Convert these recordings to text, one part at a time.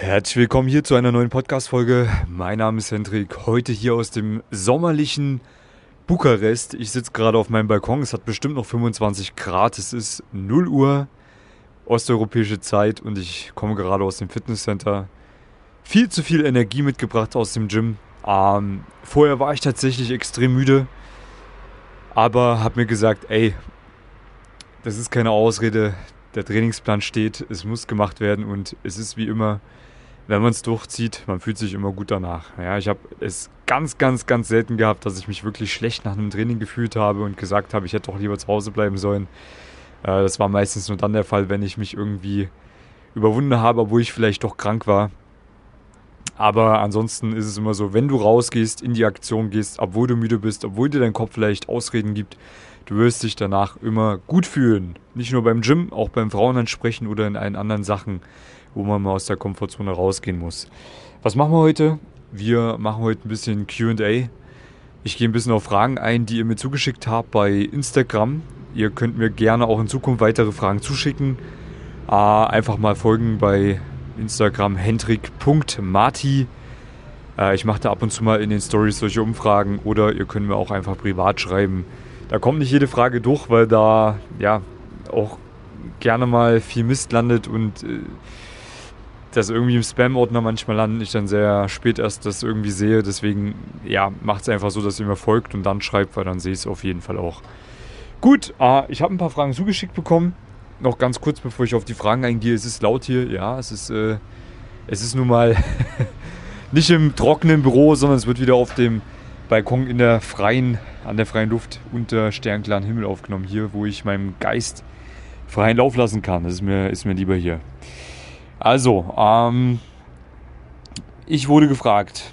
Herzlich willkommen hier zu einer neuen Podcast-Folge. Mein Name ist Hendrik. Heute hier aus dem sommerlichen Bukarest. Ich sitze gerade auf meinem Balkon. Es hat bestimmt noch 25 Grad. Es ist 0 Uhr osteuropäische Zeit und ich komme gerade aus dem Fitnesscenter. Viel zu viel Energie mitgebracht aus dem Gym. Ähm, vorher war ich tatsächlich extrem müde, aber habe mir gesagt, ey, das ist keine Ausrede. Der Trainingsplan steht, es muss gemacht werden und es ist wie immer wenn man es durchzieht, man fühlt sich immer gut danach. Ja, ich habe es ganz, ganz, ganz selten gehabt, dass ich mich wirklich schlecht nach einem Training gefühlt habe und gesagt habe, ich hätte doch lieber zu Hause bleiben sollen. Äh, das war meistens nur dann der Fall, wenn ich mich irgendwie überwunden habe, obwohl ich vielleicht doch krank war. Aber ansonsten ist es immer so, wenn du rausgehst, in die Aktion gehst, obwohl du müde bist, obwohl dir dein Kopf vielleicht Ausreden gibt, du wirst dich danach immer gut fühlen. Nicht nur beim Gym, auch beim Frauenansprechen oder in allen anderen Sachen wo man mal aus der Komfortzone rausgehen muss. Was machen wir heute? Wir machen heute ein bisschen QA. Ich gehe ein bisschen auf Fragen ein, die ihr mir zugeschickt habt bei Instagram. Ihr könnt mir gerne auch in Zukunft weitere Fragen zuschicken. Äh, einfach mal folgen bei Instagram hendrik.marti. Äh, ich mache da ab und zu mal in den Stories solche Umfragen oder ihr könnt mir auch einfach privat schreiben. Da kommt nicht jede Frage durch, weil da ja auch gerne mal viel Mist landet und äh, das irgendwie im Spam-Ordner manchmal landet, ich dann sehr spät erst das irgendwie sehe. Deswegen, ja, macht es einfach so, dass ihr mir folgt und dann schreibt, weil dann sehe ich es auf jeden Fall auch. Gut, äh, ich habe ein paar Fragen zugeschickt bekommen. Noch ganz kurz, bevor ich auf die Fragen eingehe. Es ist laut hier, ja, es ist, äh, es ist nun mal nicht im trockenen Büro, sondern es wird wieder auf dem Balkon in der freien, an der freien Luft unter sternklaren Himmel aufgenommen. Hier, wo ich meinem Geist freien Lauf lassen kann. Das ist mir, ist mir lieber hier. Also, ähm, ich wurde gefragt.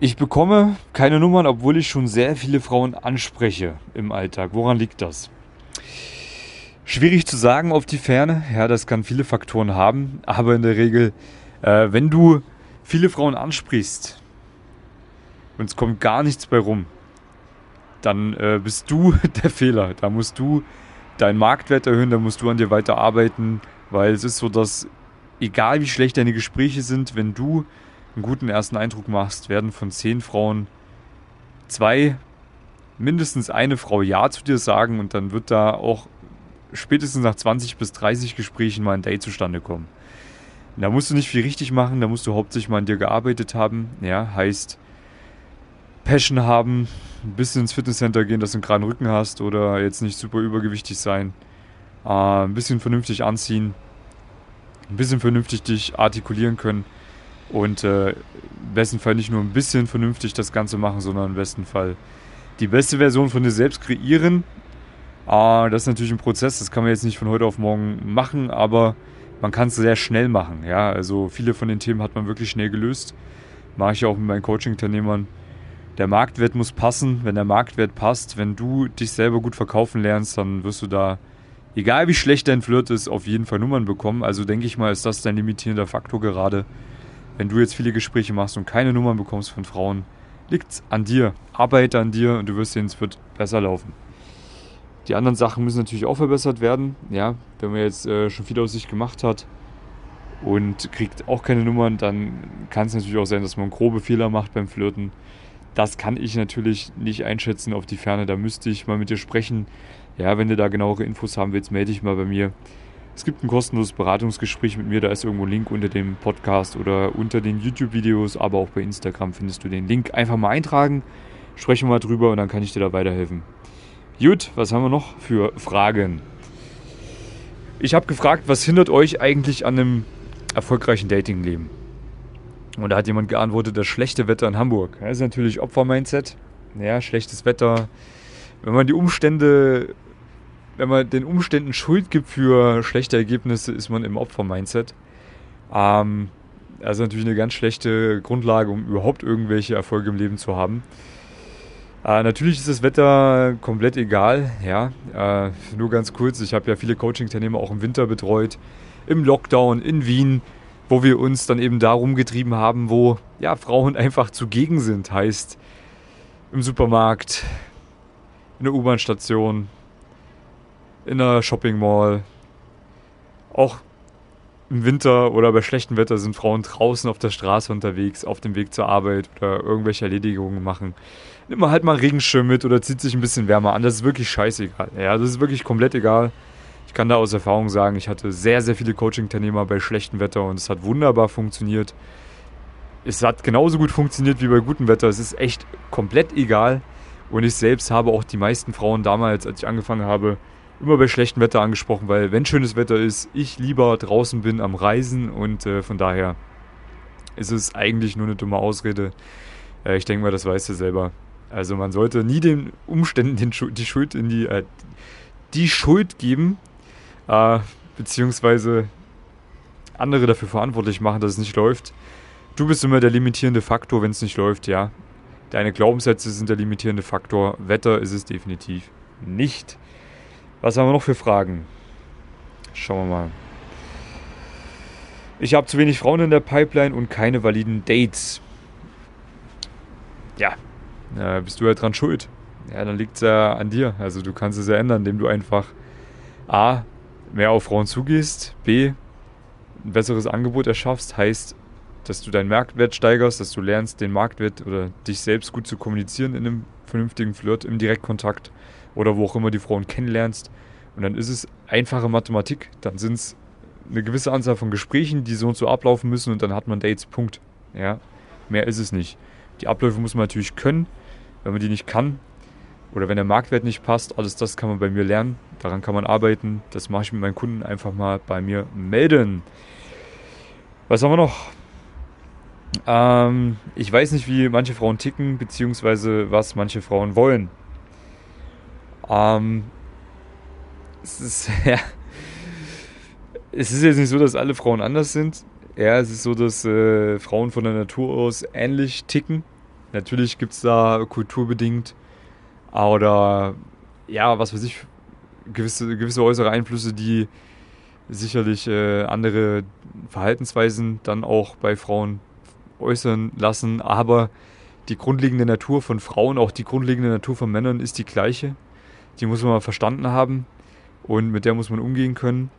Ich bekomme keine Nummern, obwohl ich schon sehr viele Frauen anspreche im Alltag. Woran liegt das? Schwierig zu sagen auf die Ferne. Ja, das kann viele Faktoren haben. Aber in der Regel, äh, wenn du viele Frauen ansprichst und es kommt gar nichts bei rum, dann äh, bist du der Fehler. Da musst du deinen Marktwert erhöhen, da musst du an dir weiter arbeiten. Weil es ist so, dass egal wie schlecht deine Gespräche sind, wenn du einen guten ersten Eindruck machst, werden von zehn Frauen zwei, mindestens eine Frau Ja zu dir sagen und dann wird da auch spätestens nach 20 bis 30 Gesprächen mal ein Date zustande kommen. Da musst du nicht viel richtig machen, da musst du hauptsächlich mal an dir gearbeitet haben. Ja, heißt Passion haben, ein bisschen ins Fitnesscenter gehen, dass du einen geraden Rücken hast oder jetzt nicht super übergewichtig sein. Äh, ein bisschen vernünftig anziehen, ein bisschen vernünftig dich artikulieren können und äh, im besten Fall nicht nur ein bisschen vernünftig das Ganze machen, sondern im besten Fall die beste Version von dir selbst kreieren. Äh, das ist natürlich ein Prozess, das kann man jetzt nicht von heute auf morgen machen, aber man kann es sehr schnell machen. Ja, also viele von den Themen hat man wirklich schnell gelöst. Mache ich auch mit meinen Coaching-Teilnehmern. Der Marktwert muss passen. Wenn der Marktwert passt, wenn du dich selber gut verkaufen lernst, dann wirst du da egal wie schlecht dein Flirt ist, auf jeden Fall Nummern bekommen. Also denke ich mal, ist das dein limitierender Faktor gerade. Wenn du jetzt viele Gespräche machst und keine Nummern bekommst von Frauen, liegt es an dir. Arbeite an dir und du wirst sehen, es wird besser laufen. Die anderen Sachen müssen natürlich auch verbessert werden. Ja, wenn man jetzt äh, schon viel aus sich gemacht hat und kriegt auch keine Nummern, dann kann es natürlich auch sein, dass man grobe Fehler macht beim Flirten. Das kann ich natürlich nicht einschätzen auf die Ferne. Da müsste ich mal mit dir sprechen. Ja, wenn du da genauere Infos haben willst, melde dich mal bei mir. Es gibt ein kostenloses Beratungsgespräch mit mir, da ist irgendwo ein Link unter dem Podcast oder unter den YouTube-Videos, aber auch bei Instagram findest du den Link. Einfach mal eintragen, sprechen wir mal drüber und dann kann ich dir da weiterhelfen. Gut, was haben wir noch für Fragen? Ich habe gefragt, was hindert euch eigentlich an einem erfolgreichen Datingleben? Und da hat jemand geantwortet, das schlechte Wetter in Hamburg. Das ist natürlich Opfer-Mindset. Ja, schlechtes Wetter. Wenn man die Umstände wenn man den Umständen Schuld gibt für schlechte Ergebnisse, ist man im Opfer-Mindset. Ähm, also natürlich eine ganz schlechte Grundlage, um überhaupt irgendwelche Erfolge im Leben zu haben. Äh, natürlich ist das Wetter komplett egal. Ja, äh, nur ganz kurz. Ich habe ja viele Coaching-Teilnehmer auch im Winter betreut, im Lockdown in Wien, wo wir uns dann eben darum getrieben haben, wo ja Frauen einfach zugegen sind. Heißt im Supermarkt, in der U-Bahn-Station, in einer Shopping Mall, auch im Winter oder bei schlechtem Wetter sind Frauen draußen auf der Straße unterwegs, auf dem Weg zur Arbeit oder irgendwelche Erledigungen machen. Nimmt man halt mal Regenschirm mit oder zieht sich ein bisschen wärmer an. Das ist wirklich scheißegal. Ja, das ist wirklich komplett egal. Ich kann da aus Erfahrung sagen, ich hatte sehr, sehr viele Coaching-Teilnehmer bei schlechtem Wetter und es hat wunderbar funktioniert. Es hat genauso gut funktioniert wie bei gutem Wetter. Es ist echt komplett egal. Und ich selbst habe auch die meisten Frauen damals, als ich angefangen habe, immer bei schlechtem Wetter angesprochen, weil wenn schönes Wetter ist, ich lieber draußen bin am Reisen und äh, von daher ist es eigentlich nur eine dumme Ausrede. Äh, ich denke mal, das weißt du selber. Also man sollte nie den Umständen den Schu die Schuld in die äh, die Schuld geben, äh, beziehungsweise andere dafür verantwortlich machen, dass es nicht läuft. Du bist immer der limitierende Faktor, wenn es nicht läuft, ja. Deine Glaubenssätze sind der limitierende Faktor. Wetter ist es definitiv nicht. Was haben wir noch für Fragen? Schauen wir mal. Ich habe zu wenig Frauen in der Pipeline und keine validen Dates. Ja, äh, bist du ja dran schuld. Ja, dann liegt es ja an dir. Also du kannst es ja ändern, indem du einfach A, mehr auf Frauen zugehst, B, ein besseres Angebot erschaffst, heißt, dass du deinen Marktwert steigerst, dass du lernst, den Marktwert oder dich selbst gut zu kommunizieren in einem vernünftigen Flirt, im Direktkontakt oder wo auch immer die Frauen kennenlernst. Und dann ist es einfache Mathematik. Dann sind es eine gewisse Anzahl von Gesprächen, die so und so ablaufen müssen und dann hat man Dates, Punkt. Ja, mehr ist es nicht. Die Abläufe muss man natürlich können. Wenn man die nicht kann oder wenn der Marktwert nicht passt, alles das kann man bei mir lernen. Daran kann man arbeiten. Das mache ich mit meinen Kunden einfach mal bei mir melden. Was haben wir noch? Ähm, ich weiß nicht, wie manche Frauen ticken, beziehungsweise was manche Frauen wollen. Ähm, es ist, ja, es ist jetzt nicht so, dass alle Frauen anders sind. Ja, es ist so, dass äh, Frauen von der Natur aus ähnlich ticken. Natürlich gibt es da kulturbedingt oder ja, was weiß ich, gewisse, gewisse äußere Einflüsse, die sicherlich äh, andere Verhaltensweisen dann auch bei Frauen äußern lassen. Aber die grundlegende Natur von Frauen, auch die grundlegende Natur von Männern ist die gleiche. Die muss man mal verstanden haben und mit der muss man umgehen können.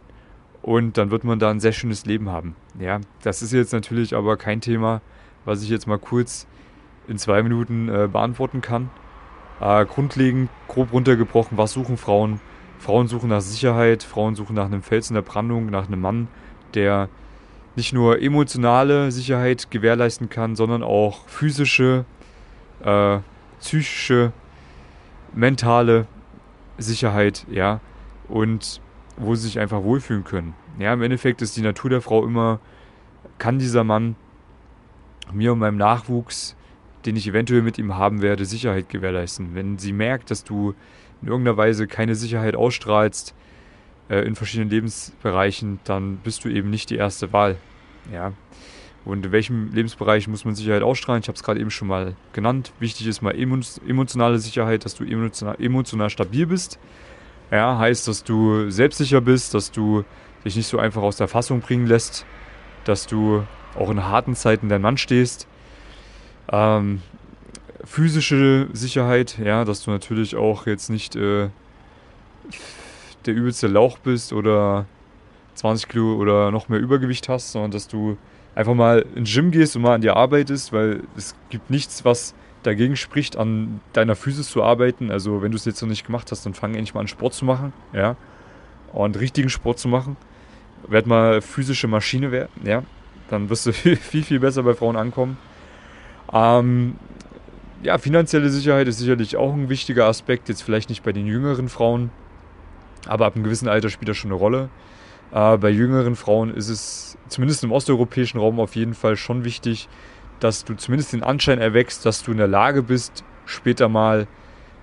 Und dann wird man da ein sehr schönes Leben haben. Ja, das ist jetzt natürlich aber kein Thema, was ich jetzt mal kurz in zwei Minuten äh, beantworten kann. Äh, grundlegend, grob runtergebrochen, was suchen Frauen? Frauen suchen nach Sicherheit, Frauen suchen nach einem Fels in der Brandung, nach einem Mann, der nicht nur emotionale Sicherheit gewährleisten kann, sondern auch physische, äh, psychische, mentale Sicherheit, ja, und wo sie sich einfach wohlfühlen können. Ja, im Endeffekt ist die Natur der Frau immer, kann dieser Mann mir und meinem Nachwuchs, den ich eventuell mit ihm haben werde, Sicherheit gewährleisten. Wenn sie merkt, dass du in irgendeiner Weise keine Sicherheit ausstrahlst äh, in verschiedenen Lebensbereichen, dann bist du eben nicht die erste Wahl. Ja. Und in welchem Lebensbereich muss man Sicherheit ausstrahlen? Ich habe es gerade eben schon mal genannt. Wichtig ist mal emotionale Sicherheit, dass du emotional, emotional stabil bist. Ja, heißt, dass du selbstsicher bist, dass du dich nicht so einfach aus der Fassung bringen lässt, dass du auch in harten Zeiten dein Mann stehst. Ähm, physische Sicherheit, ja, dass du natürlich auch jetzt nicht äh, der übelste Lauch bist oder 20 Kilo oder noch mehr Übergewicht hast, sondern dass du einfach mal ins Gym gehst und mal an dir arbeitest, weil es gibt nichts, was dagegen spricht, an deiner Physis zu arbeiten. Also wenn du es jetzt noch nicht gemacht hast, dann fang endlich mal an Sport zu machen, ja, und richtigen Sport zu machen. Werd mal physische Maschine werden, ja, dann wirst du viel, viel besser bei Frauen ankommen. Ähm, ja, finanzielle Sicherheit ist sicherlich auch ein wichtiger Aspekt, jetzt vielleicht nicht bei den jüngeren Frauen, aber ab einem gewissen Alter spielt das schon eine Rolle. Äh, bei jüngeren Frauen ist es zumindest im osteuropäischen Raum auf jeden Fall schon wichtig, dass du zumindest den Anschein erwächst, dass du in der Lage bist, später mal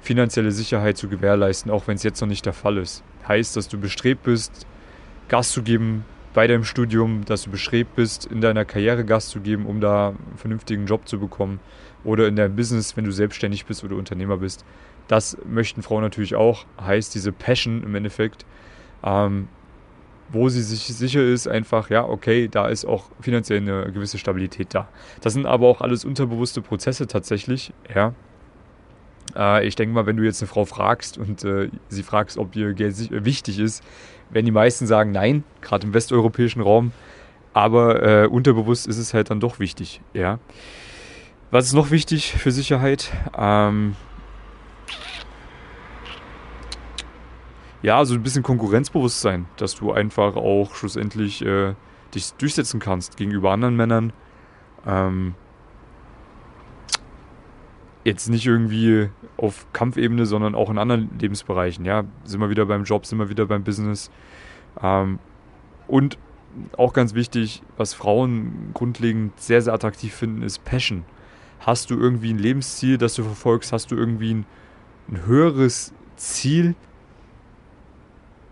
finanzielle Sicherheit zu gewährleisten, auch wenn es jetzt noch nicht der Fall ist. Heißt, dass du bestrebt bist, Gas zu geben bei deinem Studium, dass du bestrebt bist, in deiner Karriere Gas zu geben, um da einen vernünftigen Job zu bekommen oder in deinem Business, wenn du selbstständig bist oder Unternehmer bist. Das möchten Frauen natürlich auch. Heißt, diese Passion im Endeffekt, ähm, wo sie sich sicher ist, einfach, ja, okay, da ist auch finanziell eine gewisse Stabilität da. Das sind aber auch alles unterbewusste Prozesse tatsächlich, ja. Äh, ich denke mal, wenn du jetzt eine Frau fragst und äh, sie fragst, ob ihr Geld wichtig ist, werden die meisten sagen nein, gerade im westeuropäischen Raum. Aber äh, unterbewusst ist es halt dann doch wichtig, ja. Was ist noch wichtig für Sicherheit? Ähm, ja, so ein bisschen Konkurrenzbewusstsein, dass du einfach auch schlussendlich äh, dich durchsetzen kannst gegenüber anderen Männern. Ähm, jetzt nicht irgendwie auf Kampfebene, sondern auch in anderen Lebensbereichen. Ja, sind wir wieder beim Job, sind wir wieder beim Business. Ähm, und auch ganz wichtig, was Frauen grundlegend sehr, sehr attraktiv finden, ist Passion. Hast du irgendwie ein Lebensziel, das du verfolgst? Hast du irgendwie ein, ein höheres Ziel,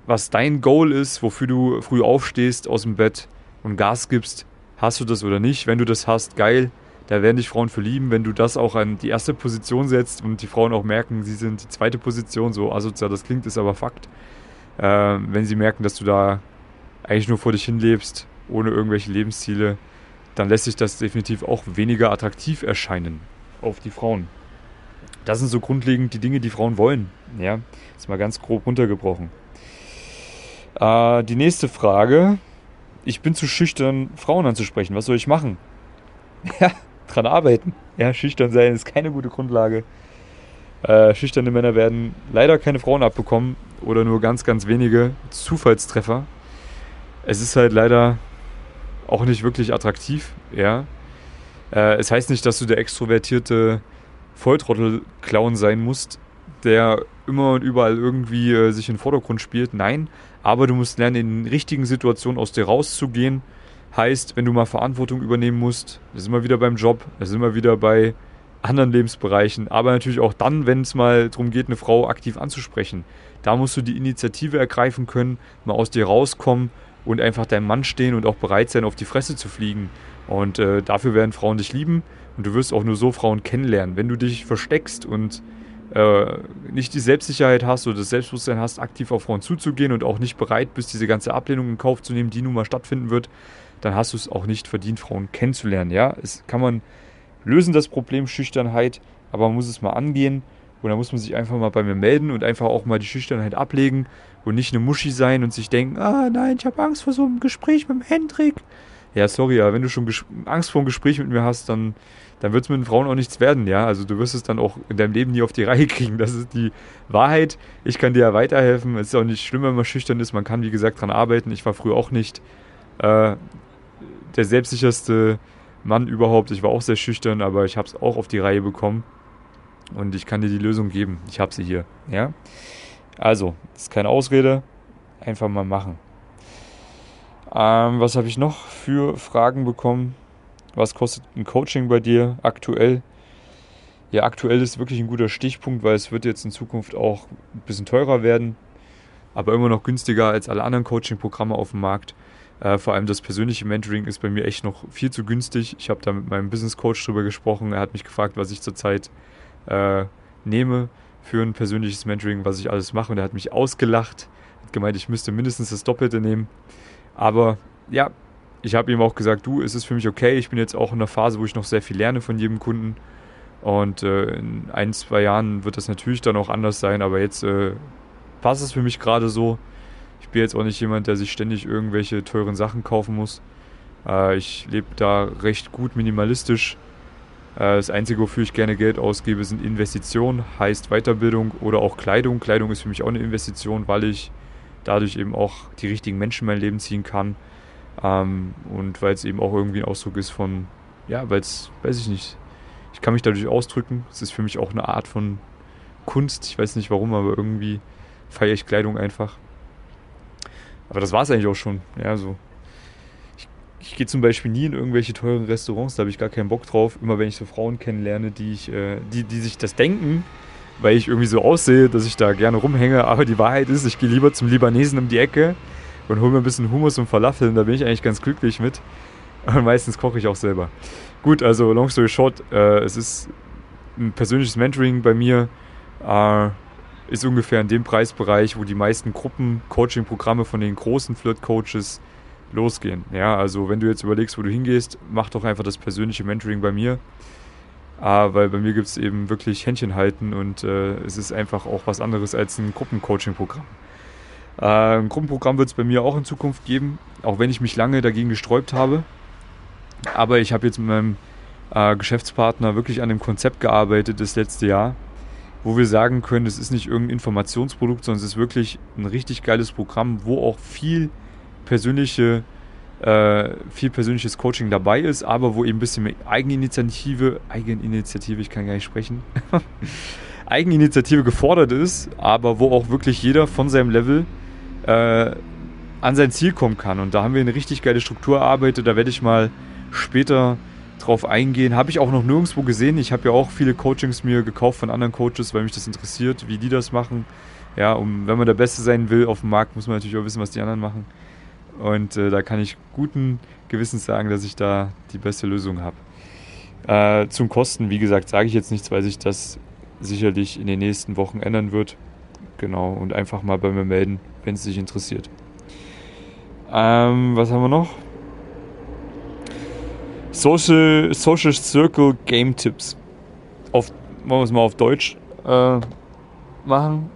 was dein Goal ist, wofür du früh aufstehst aus dem Bett und Gas gibst? Hast du das oder nicht? Wenn du das hast, geil da werden dich Frauen verlieben, wenn du das auch an die erste Position setzt und die Frauen auch merken, sie sind die zweite Position, so asozial das klingt, ist aber Fakt. Äh, wenn sie merken, dass du da eigentlich nur vor dich hinlebst, ohne irgendwelche Lebensziele, dann lässt sich das definitiv auch weniger attraktiv erscheinen auf die Frauen. Das sind so grundlegend die Dinge, die Frauen wollen. Ja, ist mal ganz grob runtergebrochen. Äh, die nächste Frage. Ich bin zu schüchtern, Frauen anzusprechen. Was soll ich machen? Ja, dran arbeiten. Ja, schüchtern sein ist keine gute Grundlage. Äh, schüchterne Männer werden leider keine Frauen abbekommen oder nur ganz, ganz wenige Zufallstreffer. Es ist halt leider auch nicht wirklich attraktiv, ja. Äh, es heißt nicht, dass du der extrovertierte Volltrottel-Clown sein musst, der immer und überall irgendwie äh, sich in den Vordergrund spielt. Nein, aber du musst lernen, in richtigen Situationen aus dir rauszugehen Heißt, wenn du mal Verantwortung übernehmen musst, das ist immer wieder beim Job, das ist immer wieder bei anderen Lebensbereichen, aber natürlich auch dann, wenn es mal darum geht, eine Frau aktiv anzusprechen. Da musst du die Initiative ergreifen können, mal aus dir rauskommen und einfach deinem Mann stehen und auch bereit sein, auf die Fresse zu fliegen. Und äh, dafür werden Frauen dich lieben und du wirst auch nur so Frauen kennenlernen. Wenn du dich versteckst und äh, nicht die Selbstsicherheit hast oder das Selbstbewusstsein hast, aktiv auf Frauen zuzugehen und auch nicht bereit bist, diese ganze Ablehnung in Kauf zu nehmen, die nun mal stattfinden wird, dann hast du es auch nicht verdient, Frauen kennenzulernen. Ja, es kann man lösen, das Problem Schüchternheit, aber man muss es mal angehen und dann muss man sich einfach mal bei mir melden und einfach auch mal die Schüchternheit ablegen und nicht eine Muschi sein und sich denken, ah nein, ich habe Angst vor so einem Gespräch mit dem Hendrik. Ja, sorry, aber wenn du schon Angst vor einem Gespräch mit mir hast, dann, dann wird es mit den Frauen auch nichts werden, ja. Also du wirst es dann auch in deinem Leben nie auf die Reihe kriegen. Das ist die Wahrheit. Ich kann dir ja weiterhelfen. Es ist auch nicht schlimm, wenn man schüchtern ist. Man kann, wie gesagt, dran arbeiten. Ich war früher auch nicht. Äh, der selbstsicherste Mann überhaupt. Ich war auch sehr schüchtern, aber ich habe es auch auf die Reihe bekommen. Und ich kann dir die Lösung geben. Ich habe sie hier. Ja? Also, ist keine Ausrede. Einfach mal machen. Ähm, was habe ich noch für Fragen bekommen? Was kostet ein Coaching bei dir aktuell? Ja, aktuell ist wirklich ein guter Stichpunkt, weil es wird jetzt in Zukunft auch ein bisschen teurer werden, aber immer noch günstiger als alle anderen Coaching-Programme auf dem Markt. Äh, vor allem das persönliche Mentoring ist bei mir echt noch viel zu günstig. Ich habe da mit meinem Business Coach drüber gesprochen. Er hat mich gefragt, was ich zurzeit äh, nehme für ein persönliches Mentoring, was ich alles mache. Und er hat mich ausgelacht, hat gemeint, ich müsste mindestens das Doppelte nehmen. Aber ja, ich habe ihm auch gesagt, du, es ist für mich okay. Ich bin jetzt auch in einer Phase, wo ich noch sehr viel lerne von jedem Kunden. Und äh, in ein, zwei Jahren wird das natürlich dann auch anders sein. Aber jetzt äh, passt es für mich gerade so bin jetzt auch nicht jemand, der sich ständig irgendwelche teuren Sachen kaufen muss. Äh, ich lebe da recht gut minimalistisch. Äh, das Einzige, wofür ich gerne Geld ausgebe, sind Investitionen, heißt Weiterbildung oder auch Kleidung. Kleidung ist für mich auch eine Investition, weil ich dadurch eben auch die richtigen Menschen in mein Leben ziehen kann. Ähm, und weil es eben auch irgendwie ein Ausdruck ist von, ja, weil es, weiß ich nicht, ich kann mich dadurch ausdrücken. Es ist für mich auch eine Art von Kunst. Ich weiß nicht warum, aber irgendwie feiere ich Kleidung einfach. Aber das war es eigentlich auch schon. Ja, so. Ich, ich gehe zum Beispiel nie in irgendwelche teuren Restaurants, da habe ich gar keinen Bock drauf. Immer wenn ich so Frauen kennenlerne, die, ich, äh, die, die sich das denken, weil ich irgendwie so aussehe, dass ich da gerne rumhänge. Aber die Wahrheit ist, ich gehe lieber zum Libanesen um die Ecke und hole mir ein bisschen Hummus und Falafeln. Da bin ich eigentlich ganz glücklich mit. Und meistens koche ich auch selber. Gut, also long story short, äh, es ist ein persönliches Mentoring bei mir. Äh, ist ungefähr in dem Preisbereich, wo die meisten Gruppen-Coaching-Programme von den großen Flirt-Coaches losgehen. Ja, also wenn du jetzt überlegst, wo du hingehst, mach doch einfach das persönliche Mentoring bei mir. Ah, weil bei mir gibt es eben wirklich Händchen halten und äh, es ist einfach auch was anderes als ein Gruppencoaching-Programm. Äh, ein Gruppenprogramm wird es bei mir auch in Zukunft geben, auch wenn ich mich lange dagegen gesträubt habe. Aber ich habe jetzt mit meinem äh, Geschäftspartner wirklich an dem Konzept gearbeitet das letzte Jahr, wo wir sagen können, es ist nicht irgendein Informationsprodukt, sondern es ist wirklich ein richtig geiles Programm, wo auch viel persönliche äh, viel persönliches Coaching dabei ist, aber wo eben ein bisschen mehr Eigeninitiative, Eigeninitiative, ich kann gar nicht sprechen, Eigeninitiative gefordert ist, aber wo auch wirklich jeder von seinem Level äh, an sein Ziel kommen kann. Und da haben wir eine richtig geile Struktur erarbeitet. Da werde ich mal später drauf eingehen. Habe ich auch noch nirgendwo gesehen. Ich habe ja auch viele Coachings mir gekauft von anderen Coaches, weil mich das interessiert, wie die das machen. Ja, um, wenn man der Beste sein will auf dem Markt, muss man natürlich auch wissen, was die anderen machen. Und äh, da kann ich guten Gewissens sagen, dass ich da die beste Lösung habe. Äh, zum Kosten, wie gesagt, sage ich jetzt nichts, weil sich das sicherlich in den nächsten Wochen ändern wird. Genau, und einfach mal bei mir melden, wenn es dich interessiert. Ähm, was haben wir noch? Social, Social Circle Game Tipps. Auf, wollen wir es mal auf Deutsch äh, machen.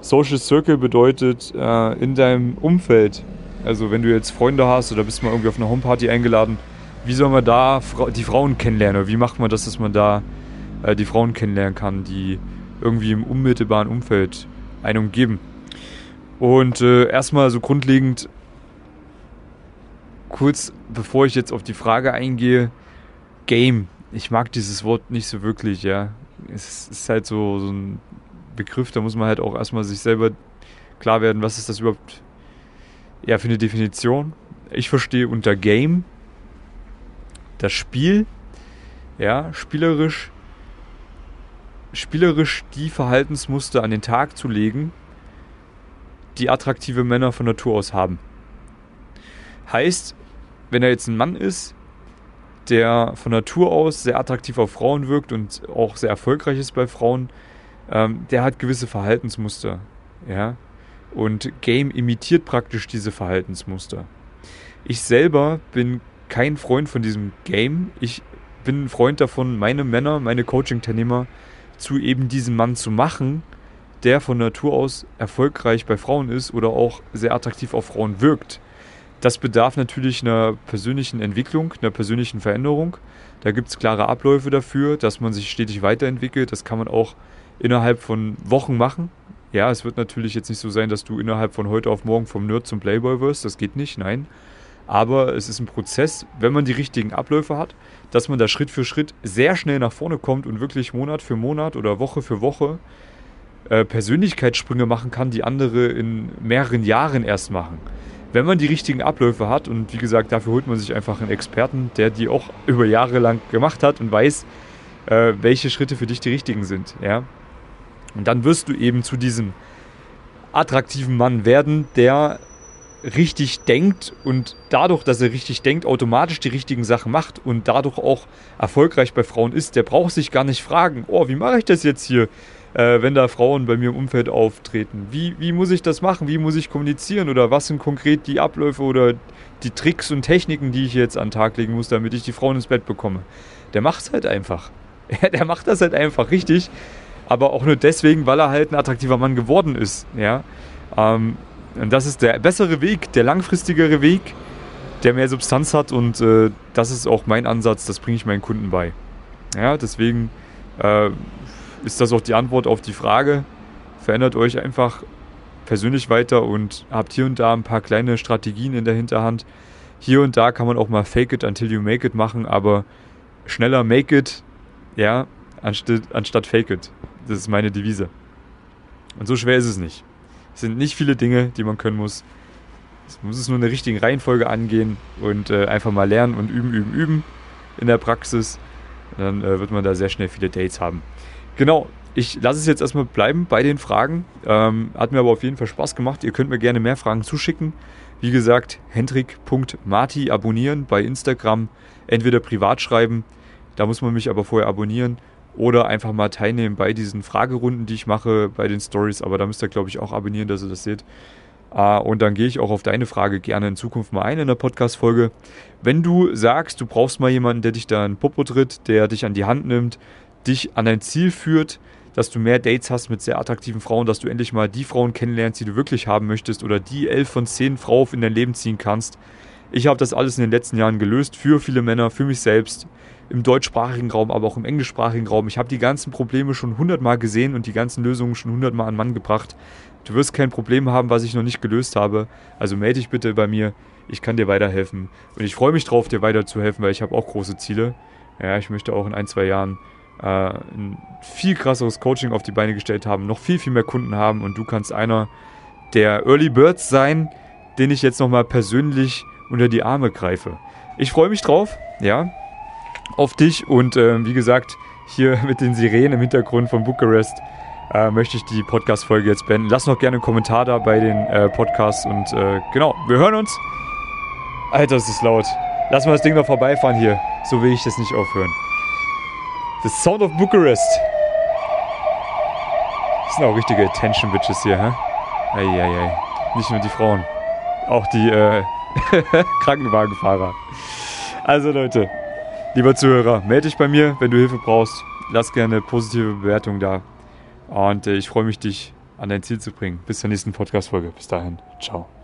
Social Circle bedeutet äh, in deinem Umfeld also wenn du jetzt Freunde hast oder bist mal irgendwie auf einer Homeparty eingeladen, wie soll man da die Frauen kennenlernen? Oder wie macht man das, dass man da äh, die Frauen kennenlernen kann, die irgendwie im unmittelbaren Umfeld einen umgeben? Und äh, erstmal so grundlegend, kurz bevor ich jetzt auf die Frage eingehe, Game. Ich mag dieses Wort nicht so wirklich, ja. Es ist halt so, so ein Begriff, da muss man halt auch erstmal sich selber klar werden, was ist das überhaupt ja, für eine Definition. Ich verstehe unter Game das Spiel, ja, spielerisch, spielerisch die Verhaltensmuster an den Tag zu legen, die attraktive Männer von Natur aus haben. Heißt, wenn er jetzt ein Mann ist, der von Natur aus sehr attraktiv auf Frauen wirkt und auch sehr erfolgreich ist bei Frauen, ähm, der hat gewisse Verhaltensmuster. Ja, und Game imitiert praktisch diese Verhaltensmuster. Ich selber bin kein Freund von diesem Game. Ich bin ein Freund davon, meine Männer, meine Coaching-Teilnehmer zu eben diesem Mann zu machen, der von Natur aus erfolgreich bei Frauen ist oder auch sehr attraktiv auf Frauen wirkt. Das bedarf natürlich einer persönlichen Entwicklung, einer persönlichen Veränderung. Da gibt es klare Abläufe dafür, dass man sich stetig weiterentwickelt. Das kann man auch innerhalb von Wochen machen. Ja, es wird natürlich jetzt nicht so sein, dass du innerhalb von heute auf morgen vom Nerd zum Playboy wirst. Das geht nicht, nein. Aber es ist ein Prozess, wenn man die richtigen Abläufe hat, dass man da Schritt für Schritt sehr schnell nach vorne kommt und wirklich Monat für Monat oder Woche für Woche äh, Persönlichkeitssprünge machen kann, die andere in mehreren Jahren erst machen. Wenn man die richtigen Abläufe hat und wie gesagt, dafür holt man sich einfach einen Experten, der die auch über Jahre lang gemacht hat und weiß, äh, welche Schritte für dich die richtigen sind. Ja? Und dann wirst du eben zu diesem attraktiven Mann werden, der richtig denkt und dadurch, dass er richtig denkt, automatisch die richtigen Sachen macht und dadurch auch erfolgreich bei Frauen ist. Der braucht sich gar nicht fragen, oh, wie mache ich das jetzt hier, äh, wenn da Frauen bei mir im Umfeld auftreten? Wie, wie muss ich das machen? Wie muss ich kommunizieren? Oder was sind konkret die Abläufe oder die Tricks und Techniken, die ich jetzt an den Tag legen muss, damit ich die Frauen ins Bett bekomme? Der macht es halt einfach. der macht das halt einfach richtig aber auch nur deswegen, weil er halt ein attraktiver Mann geworden ist. Ja? Ähm, und das ist der bessere Weg, der langfristigere Weg, der mehr Substanz hat und äh, das ist auch mein Ansatz, das bringe ich meinen Kunden bei. Ja, deswegen äh, ist das auch die Antwort auf die Frage. Verändert euch einfach persönlich weiter und habt hier und da ein paar kleine Strategien in der Hinterhand. Hier und da kann man auch mal Fake it until you make it machen, aber schneller make it, ja, anstatt, anstatt fake it. Das ist meine Devise. Und so schwer ist es nicht. Es sind nicht viele Dinge, die man können muss. Man muss es nur in der richtigen Reihenfolge angehen und äh, einfach mal lernen und üben, üben, üben in der Praxis. Dann äh, wird man da sehr schnell viele Dates haben. Genau, ich lasse es jetzt erstmal bleiben bei den Fragen. Ähm, hat mir aber auf jeden Fall Spaß gemacht. Ihr könnt mir gerne mehr Fragen zuschicken. Wie gesagt, hendrik.marti abonnieren bei Instagram. Entweder privat schreiben, da muss man mich aber vorher abonnieren oder einfach mal teilnehmen bei diesen Fragerunden, die ich mache, bei den Stories. Aber da müsst ihr, glaube ich, auch abonnieren, dass ihr das seht. Uh, und dann gehe ich auch auf deine Frage gerne in Zukunft mal ein in der Podcast-Folge. Wenn du sagst, du brauchst mal jemanden, der dich da in Popo tritt, der dich an die Hand nimmt, dich an dein Ziel führt, dass du mehr Dates hast mit sehr attraktiven Frauen, dass du endlich mal die Frauen kennenlernst, die du wirklich haben möchtest oder die elf von zehn Frauen in dein Leben ziehen kannst. Ich habe das alles in den letzten Jahren gelöst für viele Männer, für mich selbst, im deutschsprachigen Raum, aber auch im englischsprachigen Raum. Ich habe die ganzen Probleme schon hundertmal gesehen und die ganzen Lösungen schon hundertmal an Mann gebracht. Du wirst kein Problem haben, was ich noch nicht gelöst habe. Also melde dich bitte bei mir. Ich kann dir weiterhelfen. Und ich freue mich drauf, dir weiterzuhelfen, weil ich habe auch große Ziele. Ja, ich möchte auch in ein, zwei Jahren ein viel krasseres Coaching auf die Beine gestellt haben, noch viel, viel mehr Kunden haben und du kannst einer der Early Birds sein, den ich jetzt nochmal persönlich unter die Arme greife. Ich freue mich drauf, ja, auf dich und äh, wie gesagt, hier mit den Sirenen im Hintergrund von Bukarest äh, möchte ich die Podcast-Folge jetzt beenden. Lass noch gerne einen Kommentar da bei den äh, Podcasts und äh, genau, wir hören uns. Alter, es ist laut. Lass mal das Ding noch vorbeifahren hier. So will ich das nicht aufhören. The Sound of Bucharest. Das sind auch richtige Attention-Bitches hier, hä? Eieiei. Nicht nur die Frauen. Auch die äh, Krankenwagenfahrer. Also Leute, lieber Zuhörer, melde dich bei mir, wenn du Hilfe brauchst. Lass gerne positive Bewertung da. Und äh, ich freue mich, dich an dein Ziel zu bringen. Bis zur nächsten Podcast-Folge. Bis dahin. Ciao.